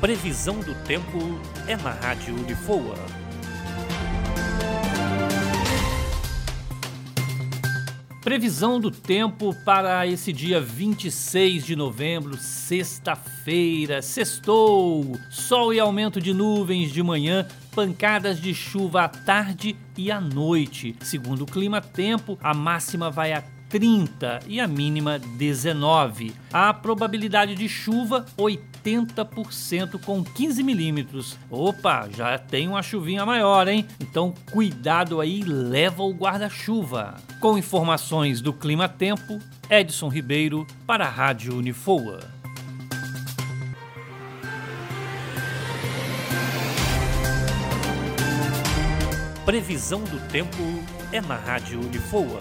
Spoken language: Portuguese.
Previsão do tempo é na Rádio Unifoa. Previsão do tempo para esse dia 26 de novembro, sexta-feira. Sextou! Sol e aumento de nuvens de manhã, pancadas de chuva à tarde e à noite. Segundo o clima tempo, a máxima vai a 30 e a mínima 19. A probabilidade de chuva 80% com 15 milímetros. Opa, já tem uma chuvinha maior, hein? Então cuidado aí, leva o guarda-chuva. Com informações do Clima Tempo, Edson Ribeiro para a Rádio Unifoa. Previsão do tempo é na Rádio Unifoa.